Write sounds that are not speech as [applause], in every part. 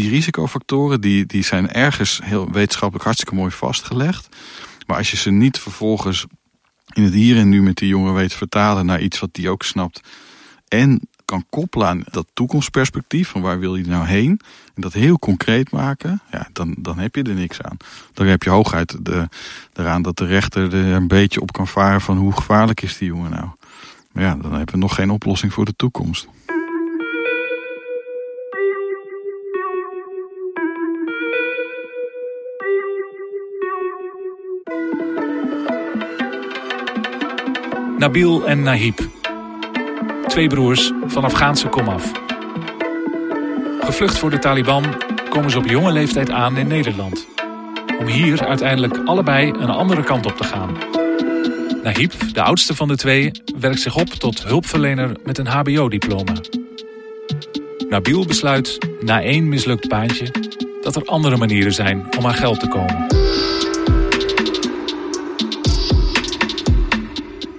die risicofactoren die, die zijn ergens heel wetenschappelijk hartstikke mooi vastgelegd. Maar als je ze niet vervolgens in het hier en nu met die jongen weet vertalen naar iets wat die ook snapt. En kan koppelen aan dat toekomstperspectief van waar wil je nou heen. En dat heel concreet maken, ja, dan, dan heb je er niks aan. Dan heb je hooguit de, eraan dat de rechter er een beetje op kan varen van hoe gevaarlijk is die jongen nou. Maar ja, dan hebben we nog geen oplossing voor de toekomst. Nabil en Nahib. Twee broers van Afghaanse komaf. Gevlucht voor de Taliban komen ze op jonge leeftijd aan in Nederland. Om hier uiteindelijk allebei een andere kant op te gaan. Nahib, de oudste van de twee, werkt zich op tot hulpverlener met een HBO-diploma. Nabil besluit, na één mislukt baantje, dat er andere manieren zijn om aan geld te komen.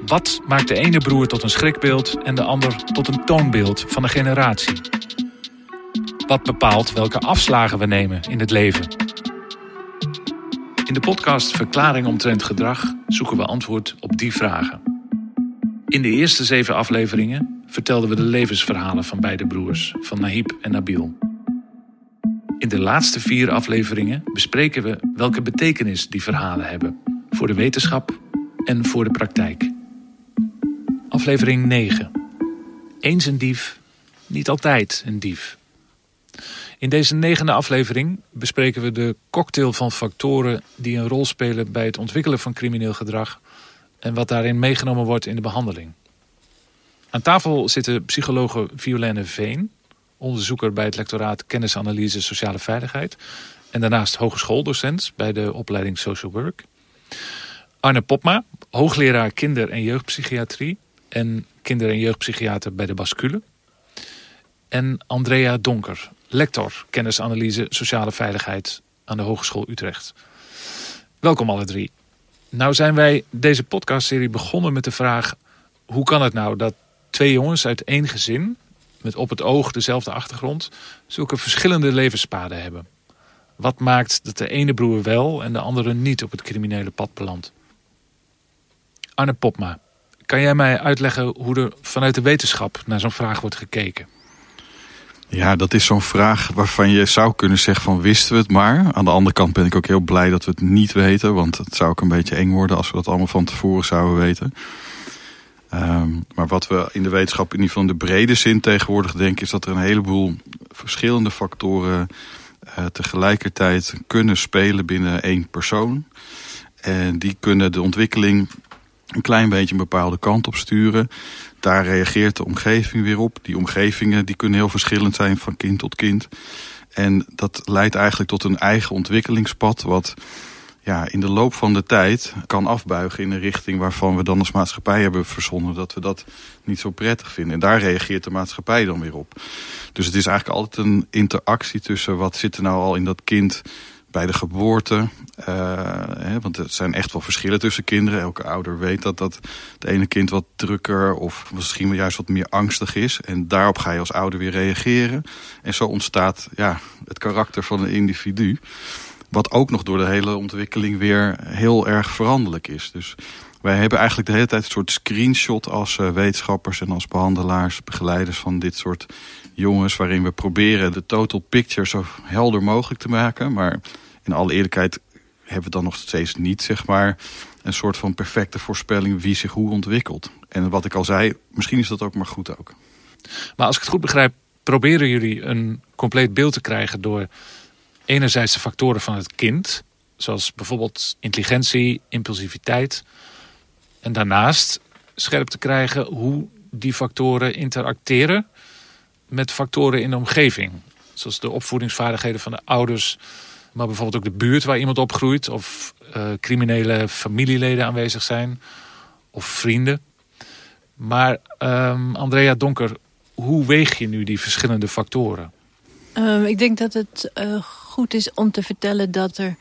Wat maakt de ene broer tot een schrikbeeld en de ander tot een toonbeeld van een generatie? Wat bepaalt welke afslagen we nemen in het leven? In de podcast Verklaring omtrent gedrag zoeken we antwoord op die vragen. In de eerste zeven afleveringen vertelden we de levensverhalen van beide broers, van Nahib en Nabil. In de laatste vier afleveringen bespreken we welke betekenis die verhalen hebben voor de wetenschap en voor de praktijk. Aflevering 9. Eens een dief, niet altijd een dief. In deze negende aflevering bespreken we de cocktail van factoren die een rol spelen bij het ontwikkelen van crimineel gedrag en wat daarin meegenomen wordt in de behandeling. Aan tafel zitten psychologe Violaine Veen, onderzoeker bij het lectoraat Kennisanalyse Sociale Veiligheid en daarnaast hogeschooldocent bij de opleiding Social Work. Arne Popma, hoogleraar kinder- en jeugdpsychiatrie en kinder- en jeugdpsychiater bij de Bascule. En Andrea Donker, lector kennisanalyse sociale veiligheid aan de Hogeschool Utrecht. Welkom alle drie. Nou zijn wij deze podcastserie begonnen met de vraag... hoe kan het nou dat twee jongens uit één gezin... met op het oog dezelfde achtergrond... zulke verschillende levenspaden hebben? Wat maakt dat de ene broer wel en de andere niet op het criminele pad belandt? Arne Popma, kan jij mij uitleggen hoe er vanuit de wetenschap naar zo'n vraag wordt gekeken? Ja, dat is zo'n vraag waarvan je zou kunnen zeggen van wisten we het maar. Aan de andere kant ben ik ook heel blij dat we het niet weten. Want het zou ook een beetje eng worden als we dat allemaal van tevoren zouden weten. Um, maar wat we in de wetenschap in ieder geval in de brede zin tegenwoordig denken... is dat er een heleboel verschillende factoren uh, tegelijkertijd kunnen spelen binnen één persoon. En die kunnen de ontwikkeling een klein beetje een bepaalde kant op sturen. Daar reageert de omgeving weer op. Die omgevingen die kunnen heel verschillend zijn van kind tot kind. En dat leidt eigenlijk tot een eigen ontwikkelingspad... wat ja, in de loop van de tijd kan afbuigen in een richting waarvan we dan als maatschappij hebben verzonnen dat we dat niet zo prettig vinden. En daar reageert de maatschappij dan weer op. Dus het is eigenlijk altijd een interactie tussen wat zit er nou al in dat kind bij de geboorte. Uh, hè, want er zijn echt wel verschillen tussen kinderen. Elke ouder weet dat, dat het ene kind wat drukker of misschien juist wat meer angstig is. En daarop ga je als ouder weer reageren. En zo ontstaat ja, het karakter van een individu. Wat ook nog door de hele ontwikkeling weer heel erg veranderlijk is. Dus wij hebben eigenlijk de hele tijd een soort screenshot als uh, wetenschappers en als behandelaars, begeleiders van dit soort jongens. Waarin we proberen de total picture zo helder mogelijk te maken. Maar in alle eerlijkheid hebben we dan nog steeds niet zeg maar, een soort van perfecte voorspelling wie zich hoe ontwikkelt. En wat ik al zei, misschien is dat ook maar goed ook. Maar als ik het goed begrijp, proberen jullie een compleet beeld te krijgen door enerzijds de factoren van het kind, zoals bijvoorbeeld intelligentie, impulsiviteit, en daarnaast scherp te krijgen hoe die factoren interacteren met factoren in de omgeving. Zoals de opvoedingsvaardigheden van de ouders, maar bijvoorbeeld ook de buurt waar iemand opgroeit, of uh, criminele familieleden aanwezig zijn, of vrienden. Maar um, Andrea Donker, hoe weeg je nu die verschillende factoren? Um, ik denk dat het uh, goed is om te vertellen dat er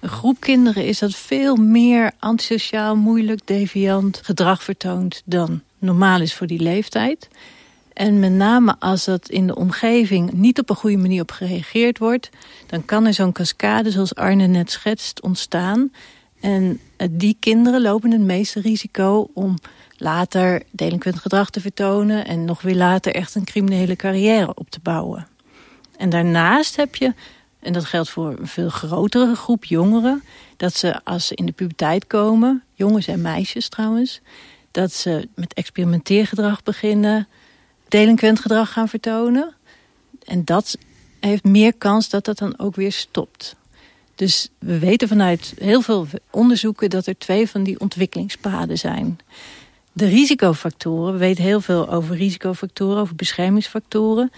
een groep kinderen is dat veel meer antisociaal, moeilijk, deviant gedrag vertoont dan normaal is voor die leeftijd. En met name als dat in de omgeving niet op een goede manier op gereageerd wordt... dan kan er zo'n cascade, zoals Arne net schetst, ontstaan. En eh, die kinderen lopen het meeste risico om later delinquent gedrag te vertonen... en nog weer later echt een criminele carrière op te bouwen. En daarnaast heb je, en dat geldt voor een veel grotere groep jongeren... dat ze als ze in de puberteit komen, jongens en meisjes trouwens... dat ze met experimenteergedrag beginnen delinquent gedrag gaan vertonen. En dat heeft meer kans dat dat dan ook weer stopt. Dus we weten vanuit heel veel onderzoeken dat er twee van die ontwikkelingspaden zijn. De risicofactoren, we weten heel veel over risicofactoren, over beschermingsfactoren.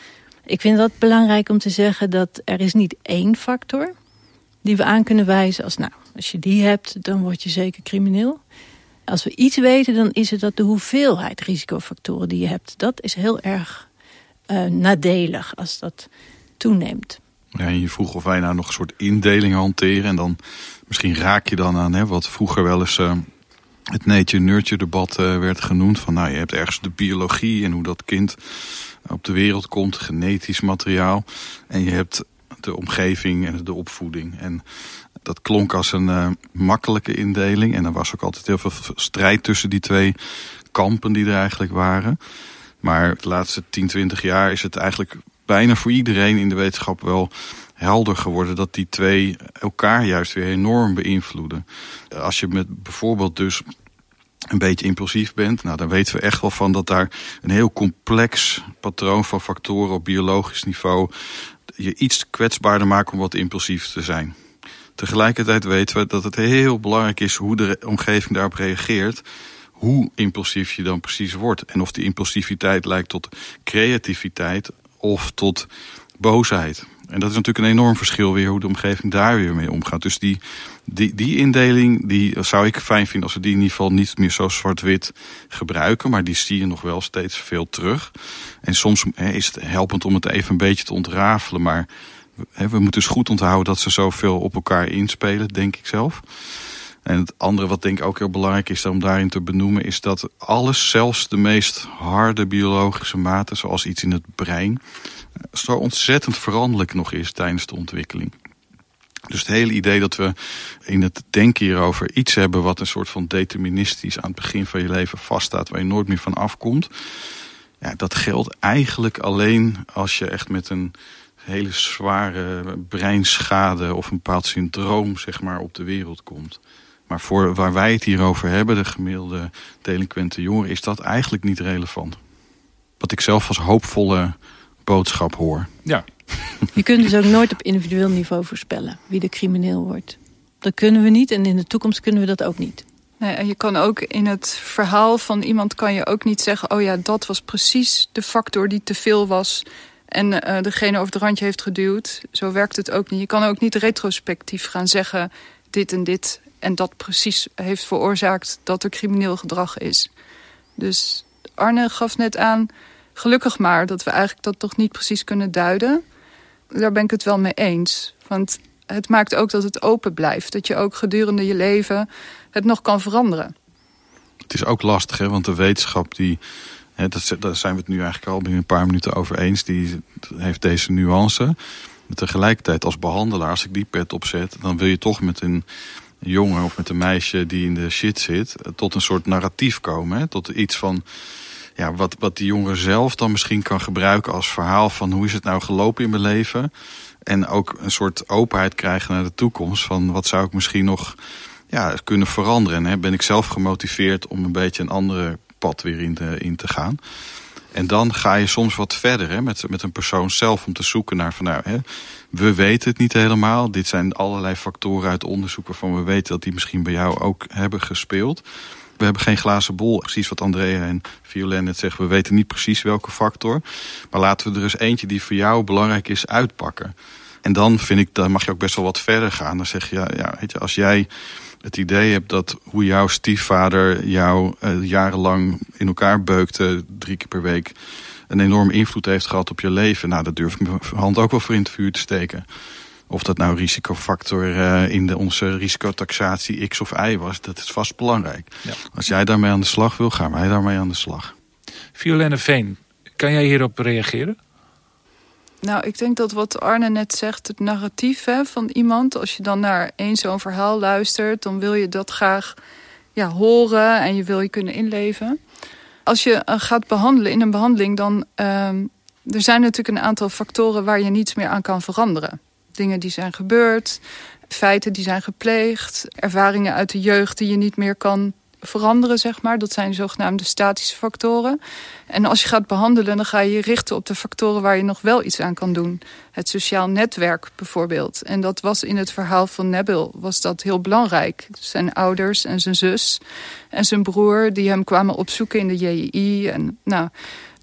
Ik vind dat belangrijk om te zeggen dat er is niet één factor die we aan kunnen wijzen als nou, als je die hebt, dan word je zeker crimineel. Als we iets weten, dan is het dat de hoeveelheid risicofactoren die je hebt... dat is heel erg uh, nadelig als dat toeneemt. Ja, je vroeg of wij nou nog een soort indeling hanteren. En dan misschien raak je dan aan hè, wat vroeger wel eens uh, het nature-nurture debat uh, werd genoemd. Van nou, je hebt ergens de biologie en hoe dat kind op de wereld komt, genetisch materiaal. En je hebt de omgeving en de opvoeding. En dat klonk als een uh, makkelijke indeling. En er was ook altijd heel veel strijd tussen die twee kampen die er eigenlijk waren. Maar de laatste 10, 20 jaar is het eigenlijk bijna voor iedereen in de wetenschap wel helder geworden dat die twee elkaar juist weer enorm beïnvloeden. Als je met bijvoorbeeld dus een beetje impulsief bent, nou dan weten we echt wel van dat daar een heel complex patroon van factoren op biologisch niveau je iets kwetsbaarder maakt om wat impulsief te zijn. Tegelijkertijd weten we dat het heel belangrijk is hoe de omgeving daarop reageert. Hoe impulsief je dan precies wordt. En of die impulsiviteit lijkt tot creativiteit of tot boosheid. En dat is natuurlijk een enorm verschil weer hoe de omgeving daar weer mee omgaat. Dus die, die, die indeling die zou ik fijn vinden als we die in ieder geval niet meer zo zwart-wit gebruiken. Maar die zie je nog wel steeds veel terug. En soms is het helpend om het even een beetje te ontrafelen. Maar we moeten dus goed onthouden dat ze zoveel op elkaar inspelen, denk ik zelf. En het andere wat denk ik ook heel belangrijk is om daarin te benoemen... is dat alles, zelfs de meest harde biologische maten... zoals iets in het brein, zo ontzettend veranderlijk nog is tijdens de ontwikkeling. Dus het hele idee dat we in het denken hierover iets hebben... wat een soort van deterministisch aan het begin van je leven vaststaat... waar je nooit meer van afkomt... Ja, dat geldt eigenlijk alleen als je echt met een hele zware breinschade of een bepaald syndroom zeg maar, op de wereld komt. Maar voor waar wij het hier over hebben, de gemiddelde delinquente jongeren, is dat eigenlijk niet relevant. Wat ik zelf als hoopvolle boodschap hoor. Ja. [laughs] Je kunt dus ook nooit op individueel niveau voorspellen wie de crimineel wordt. Dat kunnen we niet en in de toekomst kunnen we dat ook niet. Nee, en je kan ook in het verhaal van iemand kan je ook niet zeggen... oh ja, dat was precies de factor die te veel was en uh, degene over het randje heeft geduwd. Zo werkt het ook niet. Je kan ook niet retrospectief gaan zeggen dit en dit en dat precies heeft veroorzaakt dat er crimineel gedrag is. Dus Arne gaf net aan, gelukkig maar, dat we eigenlijk dat toch niet precies kunnen duiden. Daar ben ik het wel mee eens. Want het maakt ook dat het open blijft. Dat je ook gedurende je leven het nog kan veranderen. Het is ook lastig, hè? want de wetenschap die dat, daar zijn we het nu eigenlijk al binnen een paar minuten over eens. Die heeft deze nuance. Maar tegelijkertijd als behandelaar, als ik die pet opzet... dan wil je toch met een jongen of met een meisje die in de shit zit... tot een soort narratief komen. Hè? Tot iets van... Ja, wat, wat die jongen zelf dan misschien kan gebruiken als verhaal van... hoe is het nou gelopen in mijn leven... En ook een soort openheid krijgen naar de toekomst. Van wat zou ik misschien nog ja, kunnen veranderen. En hè, ben ik zelf gemotiveerd om een beetje een andere pad weer in te, in te gaan. En dan ga je soms wat verder hè, met, met een persoon zelf om te zoeken naar van nou, hè, we weten het niet helemaal. Dit zijn allerlei factoren uit onderzoek waarvan we weten dat die misschien bij jou ook hebben gespeeld. We hebben geen glazen bol, precies wat Andrea en Violaine net zeggen. We weten niet precies welke factor. Maar laten we er eens eentje die voor jou belangrijk is uitpakken. En dan vind ik, dan mag je ook best wel wat verder gaan. Dan zeg je, ja, ja weet je, als jij het idee hebt dat hoe jouw stiefvader jou uh, jarenlang in elkaar beukte, drie keer per week, een enorme invloed heeft gehad op je leven. Nou, dat durf ik mijn hand ook wel voor in het vuur te steken. Of dat nou risicofactor uh, in de, onze risicotaxatie X of Y was, dat is vast belangrijk. Ja. Als jij daarmee aan de slag wil, gaan wij daarmee aan de slag. Violenne Veen, Kan jij hierop reageren? Nou, ik denk dat wat Arne net zegt, het narratief hè, van iemand... als je dan naar één zo'n verhaal luistert... dan wil je dat graag ja, horen en je wil je kunnen inleven. Als je uh, gaat behandelen in een behandeling... dan um, er zijn natuurlijk een aantal factoren waar je niets meer aan kan veranderen. Dingen die zijn gebeurd, feiten die zijn gepleegd... ervaringen uit de jeugd die je niet meer kan veranderen, zeg maar. Dat zijn zogenaamde statische factoren. En als je gaat behandelen, dan ga je je richten op de factoren waar je nog wel iets aan kan doen. Het sociaal netwerk bijvoorbeeld. En dat was in het verhaal van Nabil was dat heel belangrijk. Zijn ouders en zijn zus en zijn broer die hem kwamen opzoeken in de JI. En nou,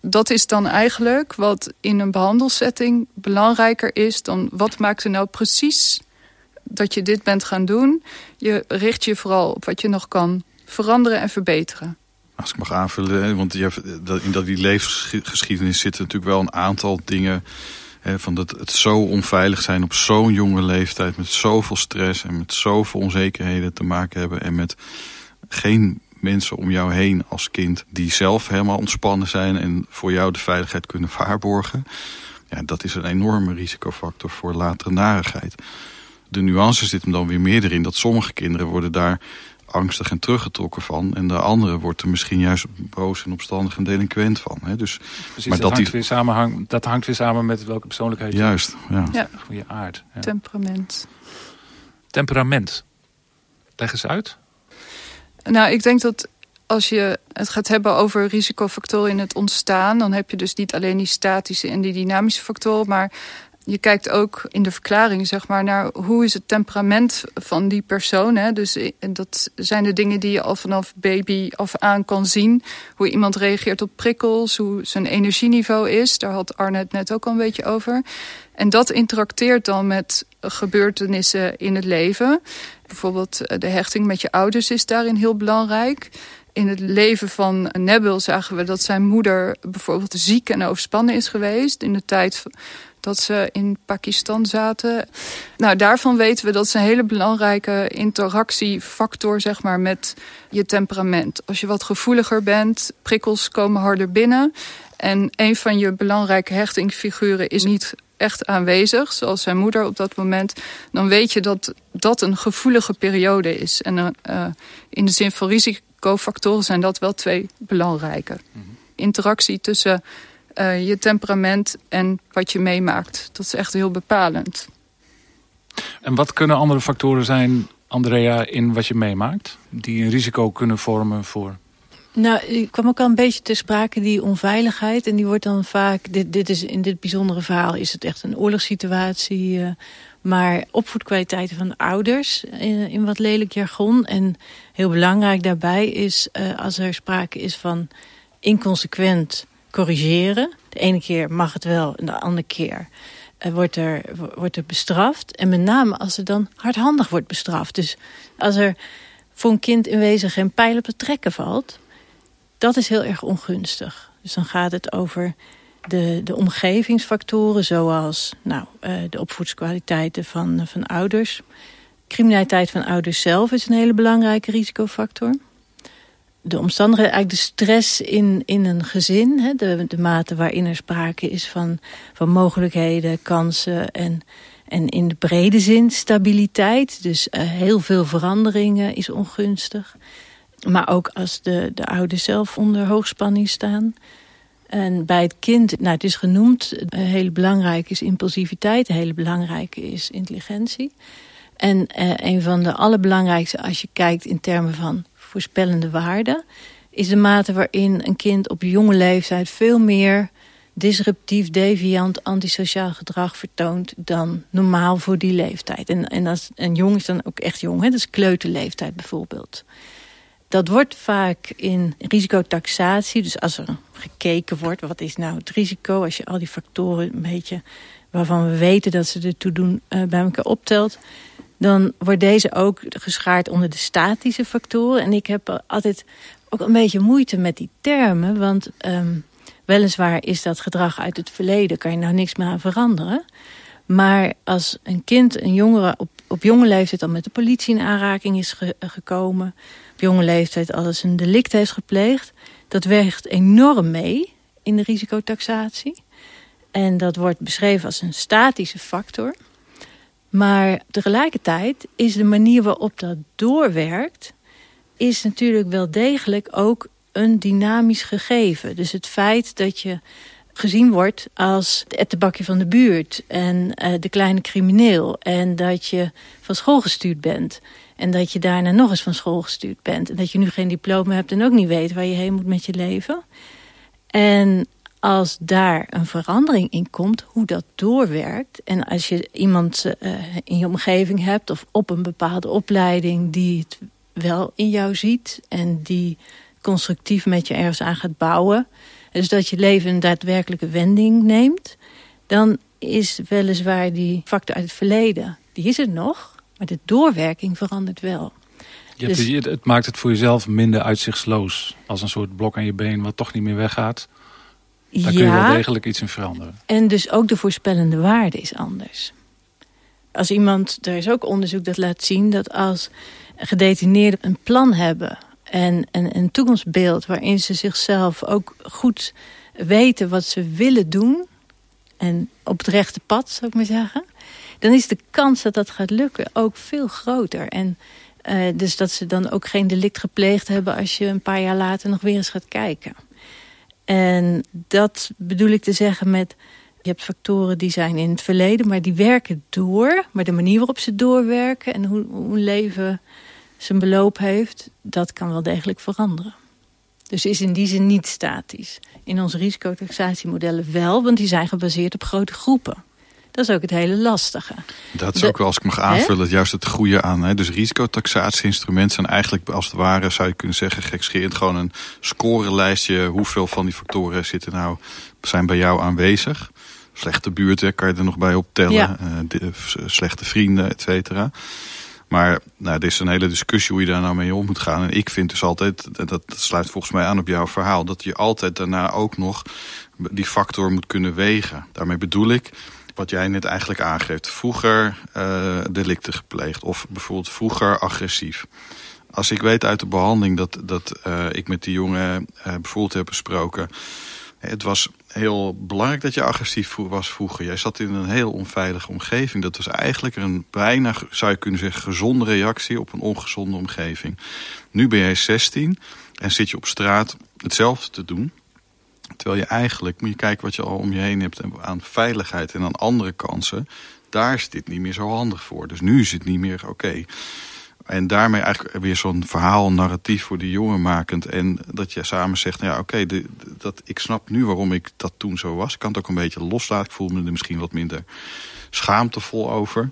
dat is dan eigenlijk wat in een behandelsetting belangrijker is dan wat maakt er nou precies dat je dit bent gaan doen. Je richt je vooral op wat je nog kan veranderen en verbeteren. Als ik mag aanvullen, want je hebt, in dat die levensgeschiedenis zitten natuurlijk wel een aantal dingen. Van dat het zo onveilig zijn op zo'n jonge leeftijd. Met zoveel stress en met zoveel onzekerheden te maken hebben. En met geen mensen om jou heen als kind die zelf helemaal ontspannen zijn. En voor jou de veiligheid kunnen waarborgen. Ja, dat is een enorme risicofactor voor latere narigheid. De nuance zit hem dan weer meer erin dat sommige kinderen worden daar angstig en teruggetrokken van. En de andere wordt er misschien juist boos en opstandig en delinquent van. Hè? Dus, Precies, maar dat, dat, hangt weer samenhang, dat hangt weer samen met welke persoonlijkheid juist, ja. ja. je aard. Ja. Temperament. Temperament. Leg eens uit. Nou, ik denk dat als je het gaat hebben over risicofactoren in het ontstaan... dan heb je dus niet alleen die statische en die dynamische factoren... maar je kijkt ook in de verklaring zeg maar, naar hoe is het temperament van die persoon. Hè? Dus dat zijn de dingen die je al vanaf baby af aan kan zien. Hoe iemand reageert op prikkels, hoe zijn energieniveau is. Daar had Arne het net ook al een beetje over. En dat interacteert dan met gebeurtenissen in het leven. Bijvoorbeeld eh, de hechting met je ouders is daarin heel belangrijk. In het leven van Nebel zagen we dat zijn moeder bijvoorbeeld ziek en overspannen is geweest. In de tijd dat ze in Pakistan zaten. Nou, daarvan weten we dat is een hele belangrijke interactiefactor zeg maar, met je temperament. Als je wat gevoeliger bent, prikkels komen harder binnen. En een van je belangrijke hechtingsfiguren is niet echt aanwezig, zoals zijn moeder op dat moment, dan weet je dat dat een gevoelige periode is. En uh, in de zin van risicofactoren zijn dat wel twee belangrijke. Mhm. Interactie tussen uh, je temperament en wat je meemaakt. Dat is echt heel bepalend. En wat kunnen andere factoren zijn, Andrea, in wat je meemaakt? Die een risico kunnen vormen voor... Nou, ik kwam ook al een beetje te sprake, die onveiligheid. En die wordt dan vaak, dit, dit is, in dit bijzondere verhaal is het echt een oorlogssituatie. Uh, maar opvoedkwaliteiten van de ouders in, in, wat lelijk jargon. En heel belangrijk daarbij is, uh, als er sprake is van inconsequent corrigeren. De ene keer mag het wel en de andere keer uh, wordt, er, wordt er bestraft. En met name als er dan hardhandig wordt bestraft. Dus als er voor een kind in wezen geen pijl op te trekken valt... dat is heel erg ongunstig. Dus dan gaat het over de, de omgevingsfactoren... zoals nou, uh, de opvoedskwaliteiten van, van ouders... Criminaliteit van ouders zelf is een hele belangrijke risicofactor de omstandigheden, eigenlijk de stress in, in een gezin. Hè, de, de mate waarin er sprake is van, van mogelijkheden, kansen en, en in de brede zin stabiliteit. Dus uh, heel veel veranderingen is ongunstig. Maar ook als de, de ouders zelf onder hoogspanning staan. En bij het kind, nou het is genoemd, heel belangrijk is impulsiviteit, heel belangrijk is intelligentie. En uh, een van de allerbelangrijkste als je kijkt in termen van voorspellende waarde... is de mate waarin een kind op jonge leeftijd veel meer disruptief, deviant, antisociaal gedrag vertoont dan normaal voor die leeftijd. En, en, als, en jong is dan ook echt jong, hè? dat is kleuterleeftijd bijvoorbeeld. Dat wordt vaak in risicotaxatie, dus als er gekeken wordt... wat is nou het risico, als je al die factoren een beetje... waarvan we weten dat ze ertoe doen, uh, bij elkaar optelt dan wordt deze ook geschaard onder de statische factoren. En ik heb altijd ook een beetje moeite met die termen. Want um, weliswaar is dat gedrag uit het verleden. Kan je nou niks meer aan veranderen. Maar als een kind, een jongere op, op jonge leeftijd al met de politie in aanraking is ge, gekomen. Op jonge leeftijd al eens een delict heeft gepleegd. Dat weegt enorm mee in de risicotaxatie. En dat wordt beschreven als een statische factor. Maar tegelijkertijd is de manier waarop dat doorwerkt... is natuurlijk wel degelijk ook een dynamisch gegeven. Dus het feit dat je gezien wordt als het ettenbakje van de buurt... en uh, de kleine crimineel. En dat je van school gestuurd bent. En dat je daarna nog eens van school gestuurd bent. En dat je nu geen diploma hebt en ook niet weet waar je heen moet met je leven. En als daar een verandering in komt, hoe dat doorwerkt... en als je iemand uh, in je omgeving hebt of op een bepaalde opleiding... die het wel in jou ziet en die constructief met je ergens aan gaat bouwen... dus dat je leven een daadwerkelijke wending neemt... dan is weliswaar die factor uit het verleden, die is er nog... maar de doorwerking verandert wel. Je dus, het maakt het voor jezelf minder uitzichtsloos. Als een soort blok aan je been wat toch niet meer weggaat. Daar ja, kun je wel degelijk iets in veranderen. En dus ook de voorspellende waarde is anders. Als iemand, er is ook onderzoek dat laat zien... dat als gedetineerden een plan hebben en een, een toekomstbeeld... waarin ze zichzelf ook goed weten wat ze willen doen... en op het rechte pad, zou ik maar zeggen... dan is de kans dat dat gaat lukken ook veel groter. En uh, dus dat ze dan ook geen delict gepleegd hebben... als je een paar jaar later nog weer eens gaat kijken. En dat bedoel ik te zeggen met... je hebt factoren die zijn in het verleden, maar die werken door. Maar de manier waarop ze doorwerken en hoe, een leven zijn beloop heeft... dat kan wel degelijk veranderen. Dus is in die zin niet statisch. In onze risicotaxatiemodellen wel, want die zijn gebaseerd op grote groepen. Dat is ook het hele lastige. Dat is ook wel, als ik mag aanvullen, juist het goede aan. Hè? Dus risicotaxatie-instrumenten zijn eigenlijk als het ware, zou je kunnen zeggen, gekscherend gewoon een scorelijstje. Hoeveel van die factoren zitten nou, zijn bij jou aanwezig? Slechte buurten kan je er nog bij optellen. Ja. Uh, slechte vrienden, et cetera. Maar nou, er is een hele discussie hoe je daar nou mee om moet gaan. En ik vind dus altijd, dat, dat sluit volgens mij aan op jouw verhaal... dat je altijd daarna ook nog die factor moet kunnen wegen. Daarmee bedoel ik wat jij net eigenlijk aangeeft. Vroeger uh, delicten gepleegd of bijvoorbeeld vroeger agressief. Als ik weet uit de behandeling dat, dat uh, ik met die jongen uh, bijvoorbeeld heb besproken... Het was heel belangrijk dat je agressief was vroeger. Jij zat in een heel onveilige omgeving. Dat was eigenlijk een bijna, zou je kunnen zeggen, gezonde reactie op een ongezonde omgeving. Nu ben jij 16 en zit je op straat hetzelfde te doen. Terwijl je eigenlijk moet je kijken wat je al om je heen hebt aan veiligheid en aan andere kansen. Daar is dit niet meer zo handig voor. Dus nu is het niet meer oké. En daarmee eigenlijk weer zo'n verhaal, narratief voor die jongen makend. En dat je samen zegt, nou ja oké, dat ik snap nu waarom ik dat toen zo was. Ik kan het ook een beetje loslaten. Ik voel me er misschien wat minder schaamtevol over.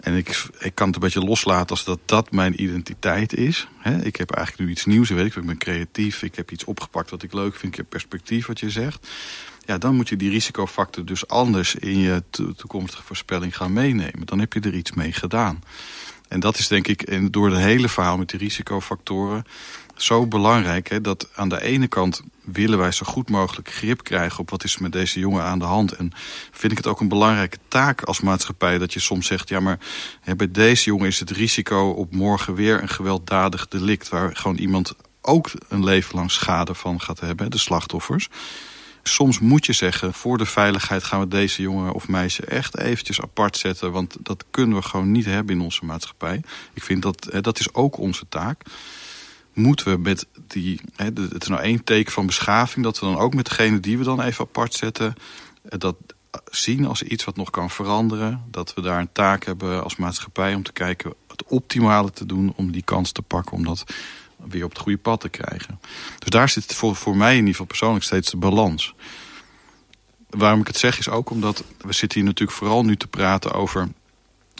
En ik, ik kan het een beetje loslaten als dat dat mijn identiteit is. ik heb eigenlijk nu iets nieuws, weet ik. Ik ben creatief, ik heb iets opgepakt wat ik leuk vind. Ik heb perspectief, wat je zegt. Ja, dan moet je die risicofactor dus anders in je toekomstige voorspelling gaan meenemen. Dan heb je er iets mee gedaan. En dat is denk ik door het hele verhaal met die risicofactoren zo belangrijk. Hè, dat aan de ene kant willen wij zo goed mogelijk grip krijgen op wat is met deze jongen aan de hand. En vind ik het ook een belangrijke taak als maatschappij dat je soms zegt... ja, maar hè, bij deze jongen is het risico op morgen weer een gewelddadig delict... waar gewoon iemand ook een leven lang schade van gaat hebben, de slachtoffers. Soms moet je zeggen, voor de veiligheid gaan we deze jongen of meisje echt eventjes apart zetten. Want dat kunnen we gewoon niet hebben in onze maatschappij. Ik vind dat, dat is ook onze taak moeten we met die... Hè, het is nou één teken van beschaving... dat we dan ook met degene die we dan even apart zetten... Eh, dat zien als iets wat nog kan veranderen. Dat we daar een taak hebben als maatschappij om te kijken... het optimale te doen om die kans te pakken... om dat weer op het goede pad te krijgen. Dus daar zit voor, voor mij in ieder geval persoonlijk steeds de balans. Waarom ik het zeg is ook omdat... we zitten hier natuurlijk vooral nu te praten over...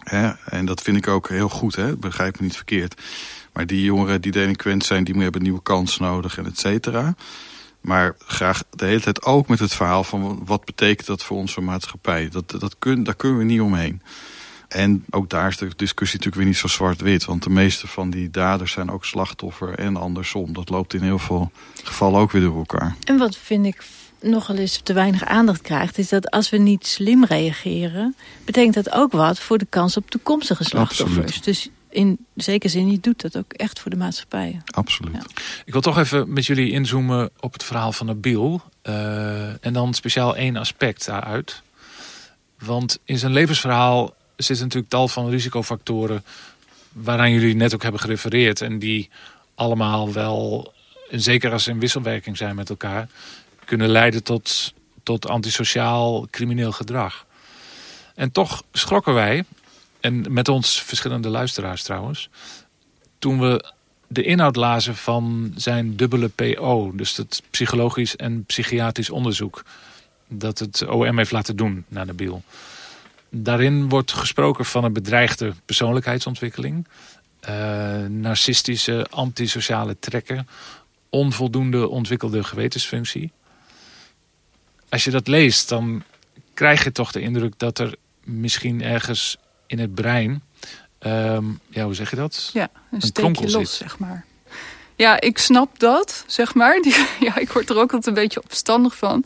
Hè, en dat vind ik ook heel goed, hè, begrijp me niet verkeerd maar die jongeren die delinquent zijn, die hebben een nieuwe kans nodig en et cetera. Maar graag de hele tijd ook met het verhaal van wat betekent dat voor onze maatschappij. Dat, dat kun, daar kunnen we niet omheen. En ook daar is de discussie natuurlijk weer niet zo zwart-wit. Want de meeste van die daders zijn ook slachtoffer en andersom. Dat loopt in heel veel gevallen ook weer door elkaar. En wat vind ik nogal eens te weinig aandacht krijgt... is dat als we niet slim reageren... betekent dat ook wat voor de kans op toekomstige slachtoffers. Absoluut. Dus in zekere zin, je doet dat ook echt voor de maatschappij. Absoluut. Ja. Ik wil toch even met jullie inzoomen op het verhaal van Nabil. Uh, en dan speciaal één aspect daaruit. Want in zijn levensverhaal zitten natuurlijk tal van risicofactoren... waaraan jullie net ook hebben gerefereerd. En die allemaal wel, en zeker als ze in wisselwerking zijn met elkaar... kunnen leiden tot, tot antisociaal crimineel gedrag. En toch schrokken wij, en met ons verschillende luisteraars trouwens... toen we de inhoud lazen van zijn dubbele PO... dus het psychologisch en psychiatrisch onderzoek... dat het OM heeft laten doen naar Nabil. Daarin wordt gesproken van een bedreigde persoonlijkheidsontwikkeling... Uh, narcistische, antisociale trekken... onvoldoende ontwikkelde gewetensfunctie. Als je dat leest, dan krijg je toch de indruk dat er misschien ergens in het brein... Um, ja, hoe zeg je dat? Ja, een, een steekje los, zeg maar. Ja, ik snap dat, zeg maar. [laughs] Die, ja, ik word er ook altijd een beetje opstandig van.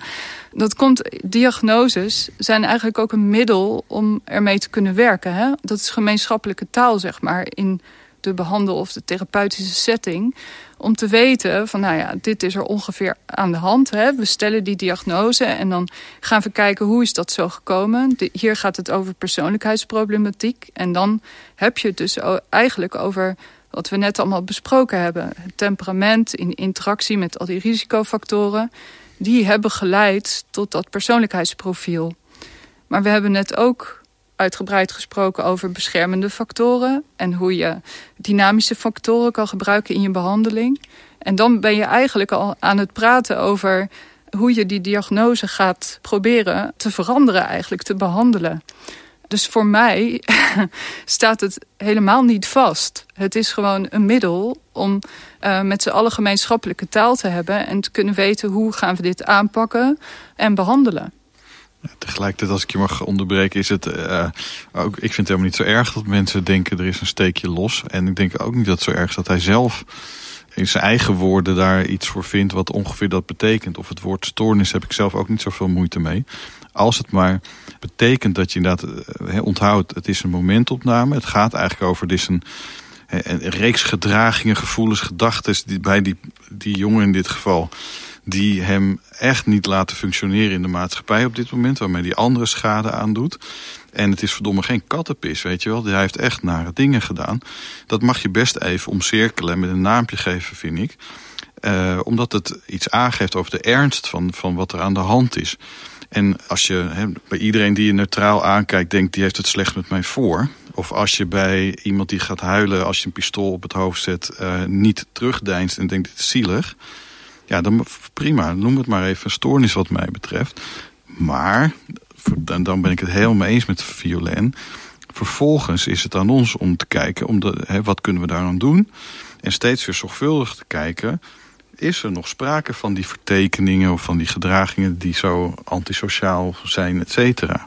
Dat komt, diagnoses zijn eigenlijk ook een middel om ermee te kunnen werken. Hè? Dat is gemeenschappelijke taal, zeg maar, in de behandel- of de therapeutische setting. Om te weten van, nou ja, dit is er ongeveer aan de hand. Hè? We stellen die diagnose en dan gaan we kijken hoe is dat zo gekomen. hier gaat het over persoonlijkheidsproblematiek. En dan heb je het dus eigenlijk over wat we net allemaal besproken hebben. Het temperament in interactie met al die risicofactoren. Die hebben geleid tot dat persoonlijkheidsprofiel. Maar we hebben net ook uitgebreid gesproken over beschermende factoren... en hoe je dynamische factoren kan gebruiken in je behandeling. En dan ben je eigenlijk al aan het praten over hoe je die diagnose gaat proberen te veranderen, eigenlijk te behandelen. Dus voor mij [laughs] staat het helemaal niet vast. Het is gewoon een middel om uh, met z'n allen gemeenschappelijke taal te hebben... en te kunnen weten hoe gaan we dit aanpakken en behandelen. Tegelijkertijd, als ik je mag onderbreken, is het uh, ook. Ik vind het helemaal niet zo erg dat mensen denken er is een steekje los. En ik denk ook niet dat het zo erg is dat hij zelf in zijn eigen woorden daar iets voor vindt wat ongeveer dat betekent. Of het woord stoornis heb ik zelf ook niet zoveel moeite mee. Als het maar betekent dat je inderdaad uh, onthoudt, het is een momentopname. Het gaat eigenlijk over, is een, een reeks gedragingen, gevoelens, gedachten bij die, die jongen in dit geval die hem echt niet laten functioneren in de maatschappij op dit moment. Waarmee hij andere schade aandoet. En het is verdomme geen kattenpis, weet je wel. Hij heeft echt nare dingen gedaan. Dat mag je best even omcirkelen en met een naampje geven, vind ik. Uh, omdat het iets aangeeft over de ernst van, van wat er aan de hand is. En als je bij iedereen die je neutraal aankijkt denkt... die heeft het slecht met mij voor... Of als je bij iemand die gaat huilen als je een pistool op het hoofd zet... Uh, niet terugdeinst en denkt dit is zielig... Ja, dan prima. Noem het maar even stoornis wat mij betreft. Maar, dan, dan ben ik het helemaal eens met Violen. Vervolgens is het aan ons om te kijken, om de, hè, wat kunnen we daaraan doen? En steeds weer zorgvuldig te kijken... is er nog sprake van die vertekeningen of van die gedragingen... die zo antisociaal zijn, et cetera.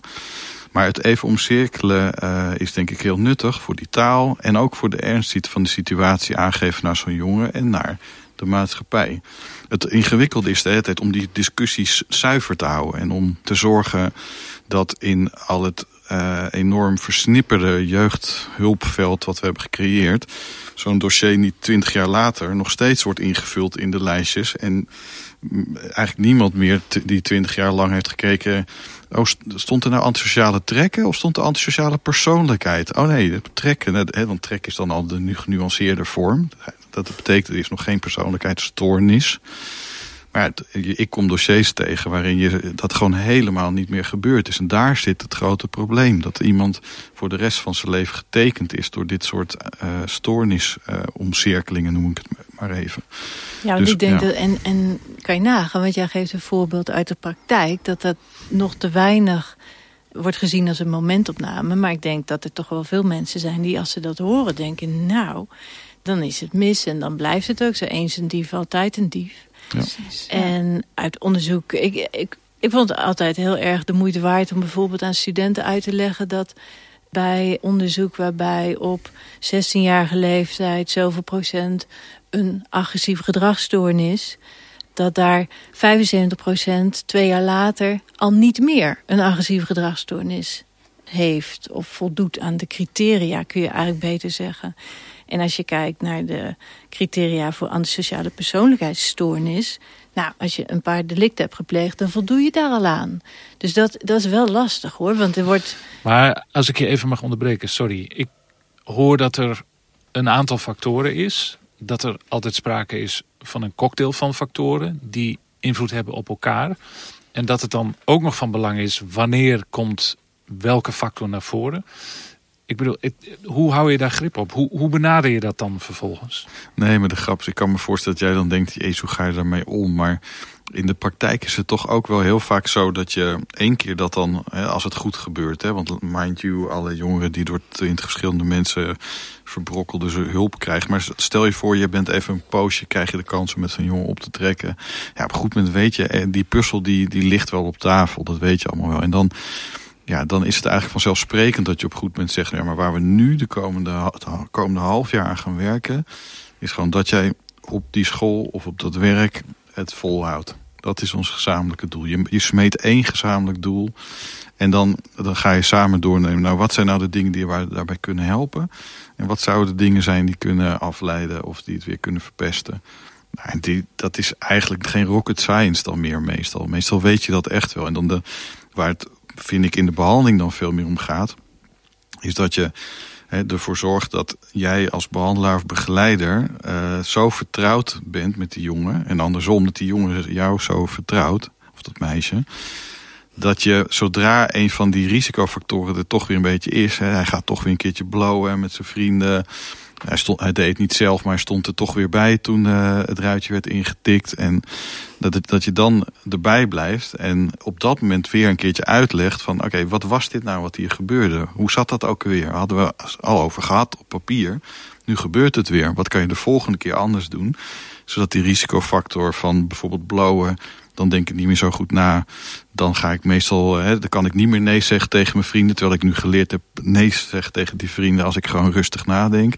Maar het even omcirkelen uh, is denk ik heel nuttig voor die taal... en ook voor de ernst van de situatie aangeven naar zo'n jongen... en naar de maatschappij. Het ingewikkelde is de hele tijd om die discussies zuiver te houden. En om te zorgen dat in al het uh, enorm versnipperde jeugdhulpveld wat we hebben gecreëerd... zo'n dossier niet twintig jaar later nog steeds wordt ingevuld in de lijstjes. En eigenlijk niemand meer die twintig jaar lang heeft gekeken... Oh, stond er nou antisociale trekken of stond er antisociale persoonlijkheid? Oh nee, trekken, want trek is dan al de nu genuanceerde vorm. Dat betekent, er is nog geen persoonlijkheidsstoornis. Maar ik kom dossiers tegen waarin je, dat gewoon helemaal niet meer gebeurd is. En daar zit het grote probleem. Dat iemand voor de rest van zijn leven getekend is door dit soort uh, stoornisomcirkelingen, uh, noem ik het maar even. Ja, dus, ik denk dat, en, en kan je nagaan, want jij geeft een voorbeeld uit de praktijk, dat dat nog te weinig wordt gezien als een momentopname. Maar ik denk dat er toch wel veel mensen zijn die als ze dat horen denken... nou, dan is het mis en dan blijft het ook zo. Eens een dief, altijd een dief. Ja. En uit onderzoek... Ik, ik, ik vond het altijd heel erg de moeite waard om bijvoorbeeld aan studenten uit te leggen... dat bij onderzoek waarbij op 16-jarige leeftijd zoveel procent een agressieve gedragsstoornis... dat daar 75 procent twee jaar later al niet meer een agressieve gedragsstoornis heeft of voldoet aan de criteria, kun je eigenlijk beter zeggen. En als je kijkt naar de criteria voor antisociale persoonlijkheidsstoornis... nou, als je een paar delicten hebt gepleegd, dan voldoe je daar al aan. Dus dat, dat is wel lastig hoor, want er wordt... Maar als ik je even mag onderbreken, sorry. Ik hoor dat er een aantal factoren is. Dat er altijd sprake is van een cocktail van factoren... die invloed hebben op elkaar. En dat het dan ook nog van belang is wanneer komt welke factor naar voren. Ik bedoel, hoe hou je daar grip op? Hoe, hoe benader je dat dan vervolgens? Nee, maar de grap is, ik kan me voorstellen dat jij dan denkt... jezus, hoe ga je daarmee om? Maar in de praktijk is het toch ook wel heel vaak zo dat je één keer dat dan, als het goed gebeurt, hè, want mind you, alle jongeren die door twintig verschillende mensen verbrokkelde ze hulp krijgen. Maar stel je voor, je bent even een poosje, krijg je de kans om met zo'n jongen op te trekken. Ja, op een goed moment weet je, eh, die puzzel die, die ligt wel op tafel, dat weet je allemaal wel. En dan ja, dan is het eigenlijk vanzelfsprekend dat je op goed moment zegt... Maar waar we nu de komende, komende half jaar aan gaan werken... is gewoon dat jij op die school of op dat werk het volhoudt. Dat is ons gezamenlijke doel. Je, je smeet één gezamenlijk doel en dan, dan ga je samen doornemen. Nou, wat zijn nou de dingen die we daarbij kunnen helpen? En wat zouden de dingen zijn die kunnen afleiden of die het weer kunnen verpesten? Nou, die, dat is eigenlijk geen rocket science dan meer meestal. Meestal weet je dat echt wel. En dan de, waar het vind ik in de behandeling dan veel meer om gaat, is dat je ervoor zorgt dat jij als behandelaar of begeleider uh, zo vertrouwd bent met die jongen. En andersom, dat die jongen jou zo vertrouwt, of dat meisje. Dat je zodra een van die risicofactoren er toch weer een beetje is. Hij gaat toch weer een keertje blowen met zijn vrienden. Hij, hij deed het niet zelf, maar stond er toch weer bij toen uh, het ruitje werd ingetikt. En dat, het, dat je dan erbij blijft en op dat moment weer een keertje uitlegt van... oké, wat was dit nou wat hier gebeurde? Hoe zat dat ook weer? Hadden we al over gehad op papier. Nu gebeurt het weer. Wat kan je de volgende keer anders doen? Zodat die risicofactor van bijvoorbeeld blowen dan denk ik niet meer zo goed na. Dan ga ik meestal, hè, dan kan ik niet meer nee zeggen tegen mijn vrienden. Terwijl ik nu geleerd heb nee zeggen tegen die vrienden als ik gewoon rustig nadenk.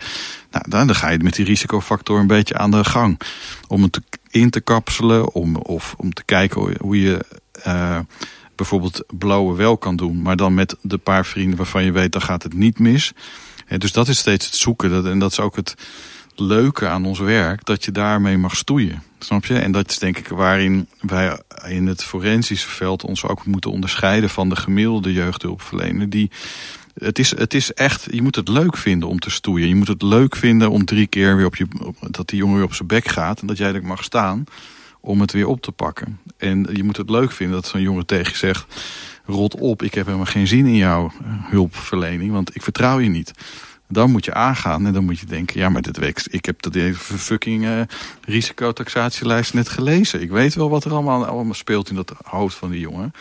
Nou, dan, dan ga je met die risicofactor een beetje aan de gang. Om het in te kapselen, om, of om te kijken hoe je uh, bijvoorbeeld blauwe wel kan doen. Maar dan met de paar vrienden waarvan je weet, dan gaat het niet mis. dus dat is steeds het zoeken. En dat is ook het leuke aan ons werk, dat je daarmee mag stoeien. Snap je? En dat is denk ik waarin wij in het forensische veld ons ook moeten onderscheiden van de gemiddelde jeugdhulpverlener. Die, het, is, het is echt, je moet het leuk vinden om te stoeien. Je moet het leuk vinden om drie keer weer op je, dat die jongen weer op zijn bek gaat en dat jij er mag staan om het weer op te pakken. En je moet het leuk vinden dat zo'n jongen tegen je zegt, rot op, ik heb helemaal geen zin in jouw hulpverlening, want ik vertrouw je niet. Dan moet je aangaan en dan moet je denken... ja, maar dit week, ik heb de fucking uh, risicotaxatielijst net gelezen. Ik weet wel wat er allemaal, allemaal speelt in dat hoofd van die jongen.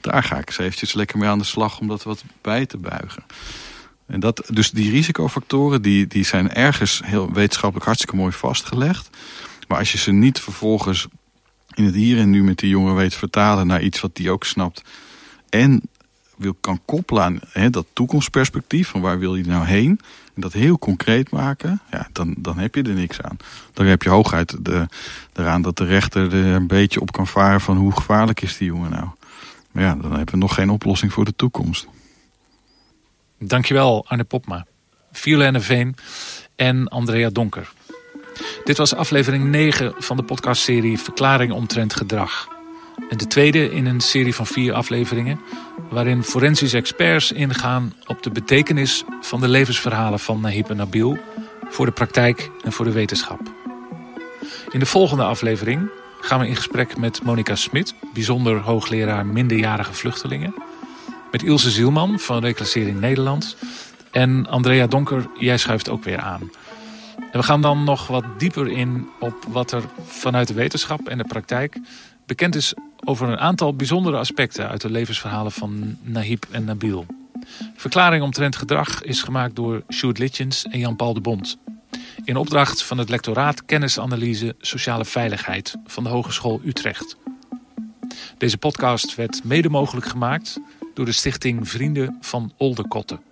Daar ga ik eens eventjes lekker mee aan de slag om dat wat bij te buigen. En dat, dus die risicofactoren die, die zijn ergens heel wetenschappelijk hartstikke mooi vastgelegd. Maar als je ze niet vervolgens in het hier en nu met die jongen weet vertalen naar iets wat die ook snapt. En kan koppelen aan hè, dat toekomstperspectief. Van waar wil je nou heen? En dat heel concreet maken. Ja, dan, dan heb je er niks aan. Dan heb je hooguit de, eraan dat de rechter er een beetje op kan varen van hoe gevaarlijk is die jongen nou. Maar ja, dan hebben we nog geen oplossing voor de toekomst. Dankjewel Arne Popma, Violenne Veen en Andrea Donker. Dit was aflevering 9 van de podcastserie Verklaring omtrent gedrag. En de tweede in een serie van vier afleveringen... waarin forensische experts ingaan op de betekenis van de levensverhalen van Nahib en Nabil... voor de praktijk en voor de wetenschap. In de volgende aflevering gaan we in gesprek met Monica Smit... bijzonder hoogleraar minderjarige vluchtelingen... met Ilse Zielman van Reclassering Nederland... en Andrea Donker, jij schuift ook weer aan... En we gaan dan nog wat dieper in op wat er vanuit de wetenschap en de praktijk bekend is over een aantal bijzondere aspecten uit de levensverhalen van Nahib en Nabil. Verklaring omtrent gedrag is gemaakt door Sjoerd Litjens en Jan-Paul de Bond. In opdracht van het lectoraat Kennisanalyse Sociale Veiligheid van de Hogeschool Utrecht. Deze podcast werd mede mogelijk gemaakt door de stichting Vrienden van Oldekotten.